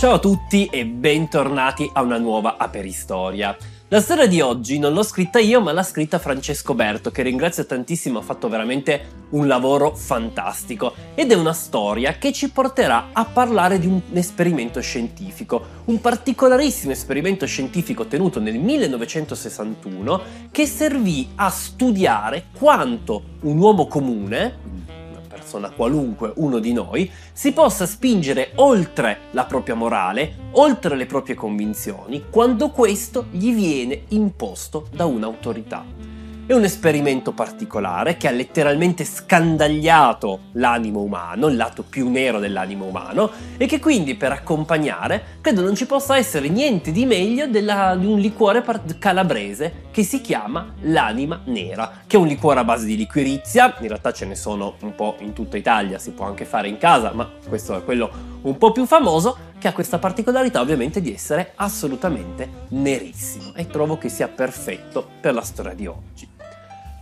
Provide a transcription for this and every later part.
Ciao a tutti e bentornati a una nuova Aperistoria. La storia di oggi non l'ho scritta io, ma l'ha scritta Francesco Berto, che ringrazio tantissimo, ha fatto veramente un lavoro fantastico. Ed è una storia che ci porterà a parlare di un esperimento scientifico, un particolarissimo esperimento scientifico tenuto nel 1961 che servì a studiare quanto un uomo comune, persona qualunque, uno di noi, si possa spingere oltre la propria morale, oltre le proprie convinzioni, quando questo gli viene imposto da un'autorità. È un esperimento particolare che ha letteralmente scandagliato l'animo umano, il lato più nero dell'animo umano, e che quindi per accompagnare credo non ci possa essere niente di meglio della, di un liquore calabrese che si chiama l'anima nera, che è un liquore a base di liquirizia, in realtà ce ne sono un po' in tutta Italia, si può anche fare in casa, ma questo è quello un po' più famoso, che ha questa particolarità ovviamente di essere assolutamente nerissimo e trovo che sia perfetto per la storia di oggi.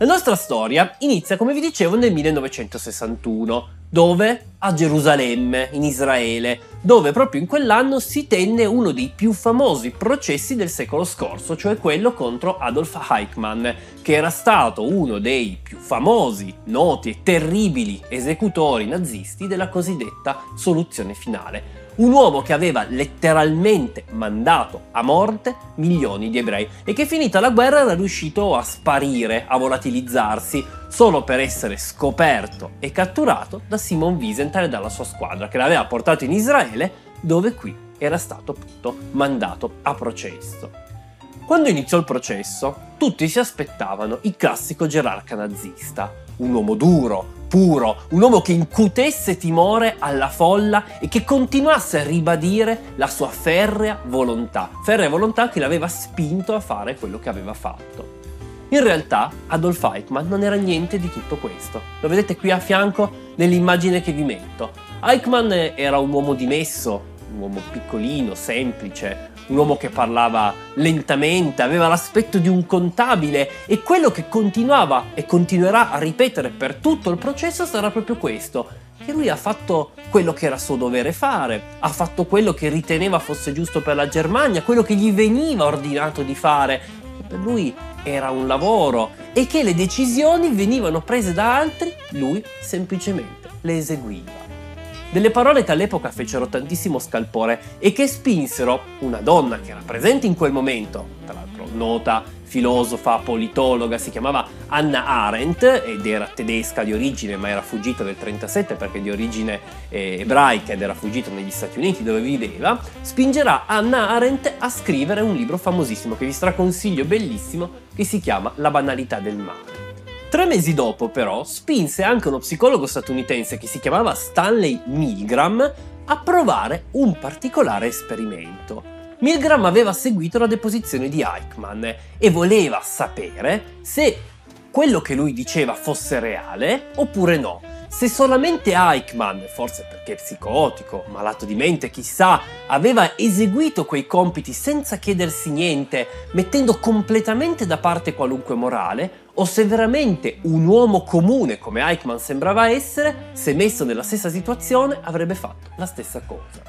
La nostra storia inizia, come vi dicevo, nel 1961, dove? A Gerusalemme, in Israele, dove proprio in quell'anno si tenne uno dei più famosi processi del secolo scorso, cioè quello contro Adolf Eichmann, che era stato uno dei più famosi, noti e terribili esecutori nazisti della cosiddetta soluzione finale, un uomo che aveva letteralmente mandato a morte milioni di ebrei e che finita la guerra era riuscito a sparire, a volatilizzarsi, solo per essere scoperto e catturato da Simon Wiesenthal e dalla sua squadra, che l'aveva portato in Israele, dove qui era stato appunto mandato a processo. Quando iniziò il processo, tutti si aspettavano il classico gerarca nazista, un uomo duro, puro, un uomo che incutesse timore alla folla e che continuasse a ribadire la sua ferrea volontà, ferrea volontà che l'aveva spinto a fare quello che aveva fatto. In realtà Adolf Eichmann non era niente di tutto questo. Lo vedete qui a fianco nell'immagine che vi metto. Eichmann era un uomo dimesso, un uomo piccolino, semplice, un uomo che parlava lentamente, aveva l'aspetto di un contabile e quello che continuava e continuerà a ripetere per tutto il processo sarà proprio questo, che lui ha fatto quello che era suo dovere fare, ha fatto quello che riteneva fosse giusto per la Germania, quello che gli veniva ordinato di fare, che per lui era un lavoro e che le decisioni venivano prese da altri, lui semplicemente le eseguiva. Delle parole che all'epoca fecero tantissimo scalpore e che spinsero una donna che era presente in quel momento, tra l'altro nota filosofa, politologa, si chiamava Anna Arendt ed era tedesca di origine ma era fuggita nel 1937 perché di origine eh, ebraica ed era fuggita negli Stati Uniti dove viveva, spingerà Anna Arendt a scrivere un libro famosissimo che vi straconsiglio bellissimo che si chiama La banalità del male. Tre mesi dopo, però, spinse anche uno psicologo statunitense che si chiamava Stanley Milgram a provare un particolare esperimento. Milgram aveva seguito la deposizione di Eichmann e voleva sapere se quello che lui diceva fosse reale oppure no se solamente Eichmann, forse perché psicotico, malato di mente, chissà, aveva eseguito quei compiti senza chiedersi niente, mettendo completamente da parte qualunque morale, o se veramente un uomo comune come Eichmann sembrava essere, se messo nella stessa situazione, avrebbe fatto la stessa cosa.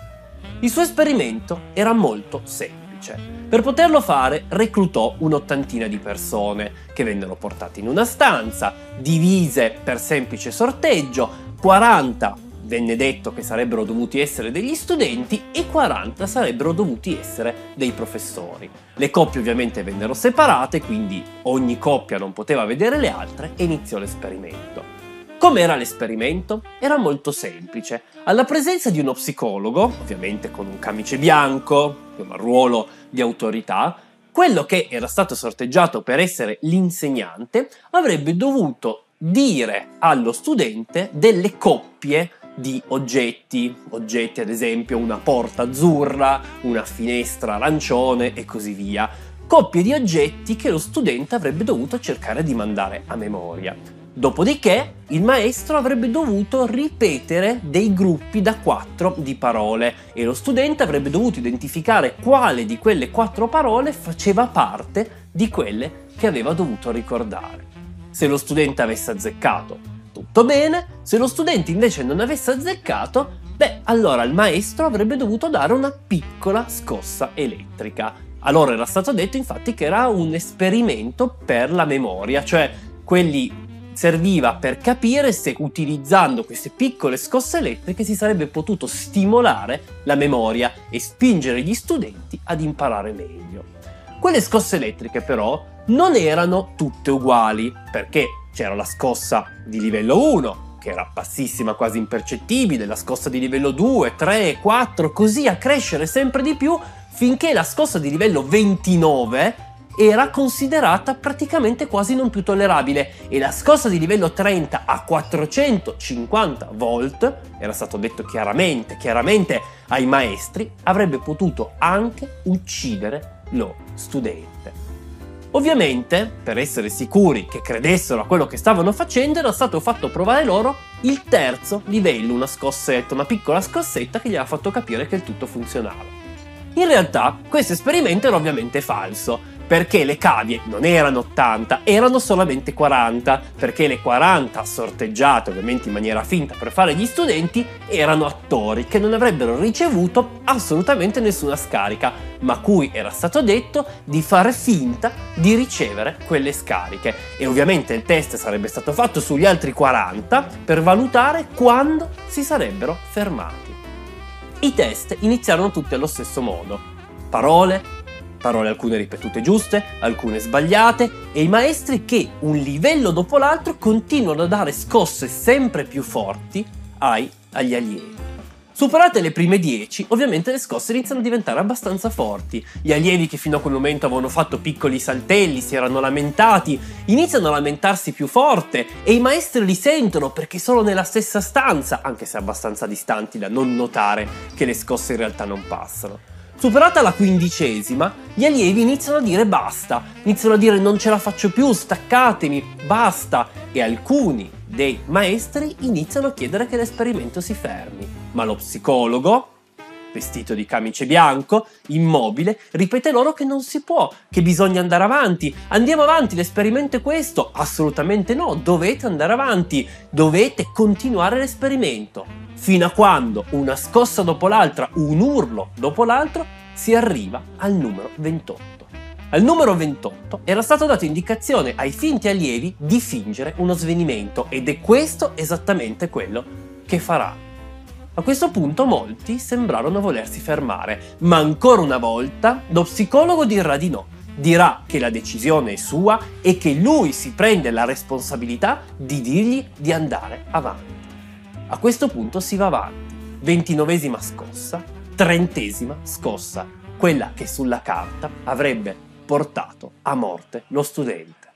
Il suo esperimento era molto semplice fece? Per poterlo fare reclutò un'ottantina di persone che vennero portate in una stanza, divise per semplice sorteggio, 40 venne detto che sarebbero dovuti essere degli studenti e 40 sarebbero dovuti essere dei professori. Le coppie ovviamente vennero separate, quindi ogni coppia non poteva vedere le altre e iniziò l'esperimento. Com'era l'esperimento? Era molto semplice. Alla presenza di uno psicologo, ovviamente con un camice bianco, un ruolo di autorità, quello che era stato sorteggiato per essere l'insegnante avrebbe dovuto dire allo studente delle coppie di oggetti, oggetti ad esempio una porta azzurra, una finestra arancione e così via, coppie di oggetti che lo studente avrebbe dovuto cercare di mandare a memoria. Dopodiché il maestro avrebbe dovuto ripetere dei gruppi da quattro di parole e lo studente avrebbe dovuto identificare quale di quelle quattro parole faceva parte di quelle che aveva dovuto ricordare. Se lo studente avesse azzeccato tutto bene, se lo studente invece non avesse azzeccato, beh, allora il maestro avrebbe dovuto dare una piccola scossa elettrica. Allora era stato detto infatti che era un esperimento per la memoria, cioè quelli serviva per capire se utilizzando queste piccole scosse elettriche si sarebbe potuto stimolare la memoria e spingere gli studenti ad imparare meglio. Quelle scosse elettriche però non erano tutte uguali, perché c'era la scossa di livello 1, che era bassissima, quasi impercettibile, la scossa di livello 2, 3, 4, così a crescere sempre di più, finché la scossa di livello 29 era considerata praticamente quasi non più tollerabile e la scossa di livello 30 a 450 volt, era stato detto chiaramente, chiaramente ai maestri, avrebbe potuto anche uccidere lo studente. Ovviamente, per essere sicuri che credessero a quello che stavano facendo, era stato fatto provare loro il terzo livello, una scossetta, una piccola scossetta che gli ha fatto capire che il tutto funzionava. In realtà, questo esperimento era ovviamente falso, perché le cavie non erano 80, erano solamente 40, perché le 40 sorteggiate ovviamente in maniera finta per fare gli studenti erano attori che non avrebbero ricevuto assolutamente nessuna scarica, ma cui era stato detto di fare finta di ricevere quelle scariche e ovviamente il test sarebbe stato fatto sugli altri 40 per valutare quando si sarebbero fermati. I test iniziarono tutti allo stesso modo. Parole, parole alcune ripetute giuste, alcune sbagliate, e i maestri che, un livello dopo l'altro, continuano a dare scosse sempre più forti ai, agli allievi. Superate le prime 10, ovviamente le scosse iniziano a diventare abbastanza forti. Gli allievi che fino a quel momento avevano fatto piccoli saltelli, si erano lamentati, iniziano a lamentarsi più forte e i maestri li sentono perché sono nella stessa stanza, anche se abbastanza distanti da non notare che le scosse in realtà non passano. Superata la quindicesima, gli allievi iniziano a dire basta, iniziano a dire non ce la faccio più, staccatemi, basta, e alcuni dei maestri iniziano a chiedere che l'esperimento si fermi. Ma lo psicologo, vestito di camice bianco, immobile, ripete loro che non si può, che bisogna andare avanti. Andiamo avanti, l'esperimento è questo? Assolutamente no, dovete andare avanti, dovete continuare l'esperimento fino a quando una scossa dopo l'altra, un urlo dopo l'altro, si arriva al numero 28. Al numero 28 era stata data indicazione ai finti allievi di fingere uno svenimento ed è questo esattamente quello che farà. A questo punto molti sembrarono volersi fermare, ma ancora una volta lo psicologo dirà di no. Dirà che la decisione è sua e che lui si prende la responsabilità di dirgli di andare avanti. A questo punto si va avanti. Ventinovesima scossa, trentesima scossa, quella che sulla carta avrebbe portato a morte lo studente.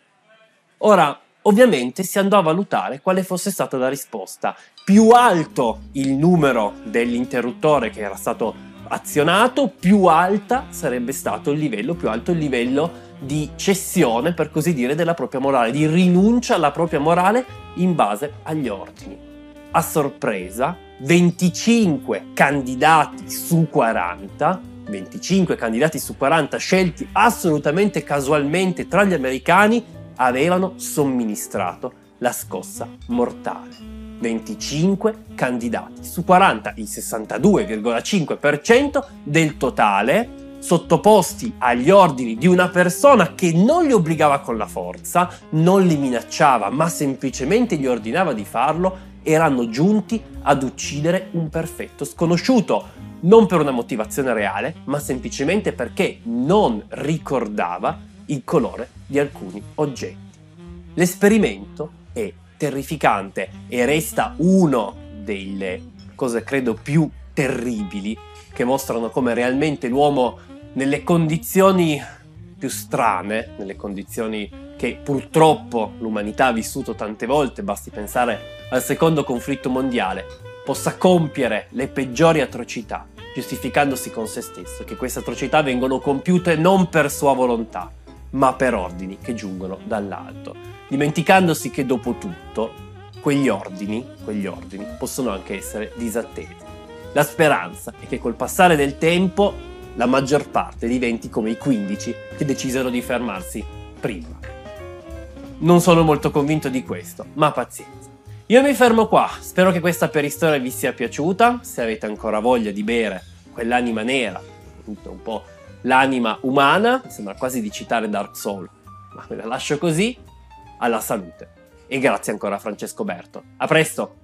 Ora, ovviamente si andò a valutare quale fosse stata la risposta. Più alto il numero dell'interruttore che era stato azionato, più alta sarebbe stato il livello, più alto il livello di cessione, per così dire, della propria morale, di rinuncia alla propria morale in base agli ordini a sorpresa 25 candidati su 40, 25 candidati su 40 scelti assolutamente casualmente tra gli americani, avevano somministrato la scossa mortale. 25 candidati su 40, il 62,5% del totale sottoposti agli ordini di una persona che non li obbligava con la forza, non li minacciava, ma semplicemente gli ordinava di farlo, erano giunti ad uccidere un perfetto sconosciuto, non per una motivazione reale, ma semplicemente perché non ricordava il colore di alcuni oggetti. L'esperimento è terrificante e resta uno delle cose credo più terribili che mostrano come realmente l'uomo nelle condizioni più strane, nelle condizioni che purtroppo l'umanità ha vissuto tante volte, basti pensare al secondo conflitto mondiale, possa compiere le peggiori atrocità, giustificandosi con se stesso, che queste atrocità vengono compiute non per sua volontà, ma per ordini che giungono dall'alto, dimenticandosi che dopo tutto quegli ordini, quegli ordini possono anche essere disattesi. La speranza è che col passare del tempo la maggior parte diventi come i 15 che decisero di fermarsi prima. Non sono molto convinto di questo, ma pazienza. Io mi fermo qua, spero che questa peristoria vi sia piaciuta, se avete ancora voglia di bere quell'anima nera, un po' l'anima umana, sembra quasi di citare Dark Soul, ma me la lascio così, alla salute. E grazie ancora a Francesco Berto. A presto!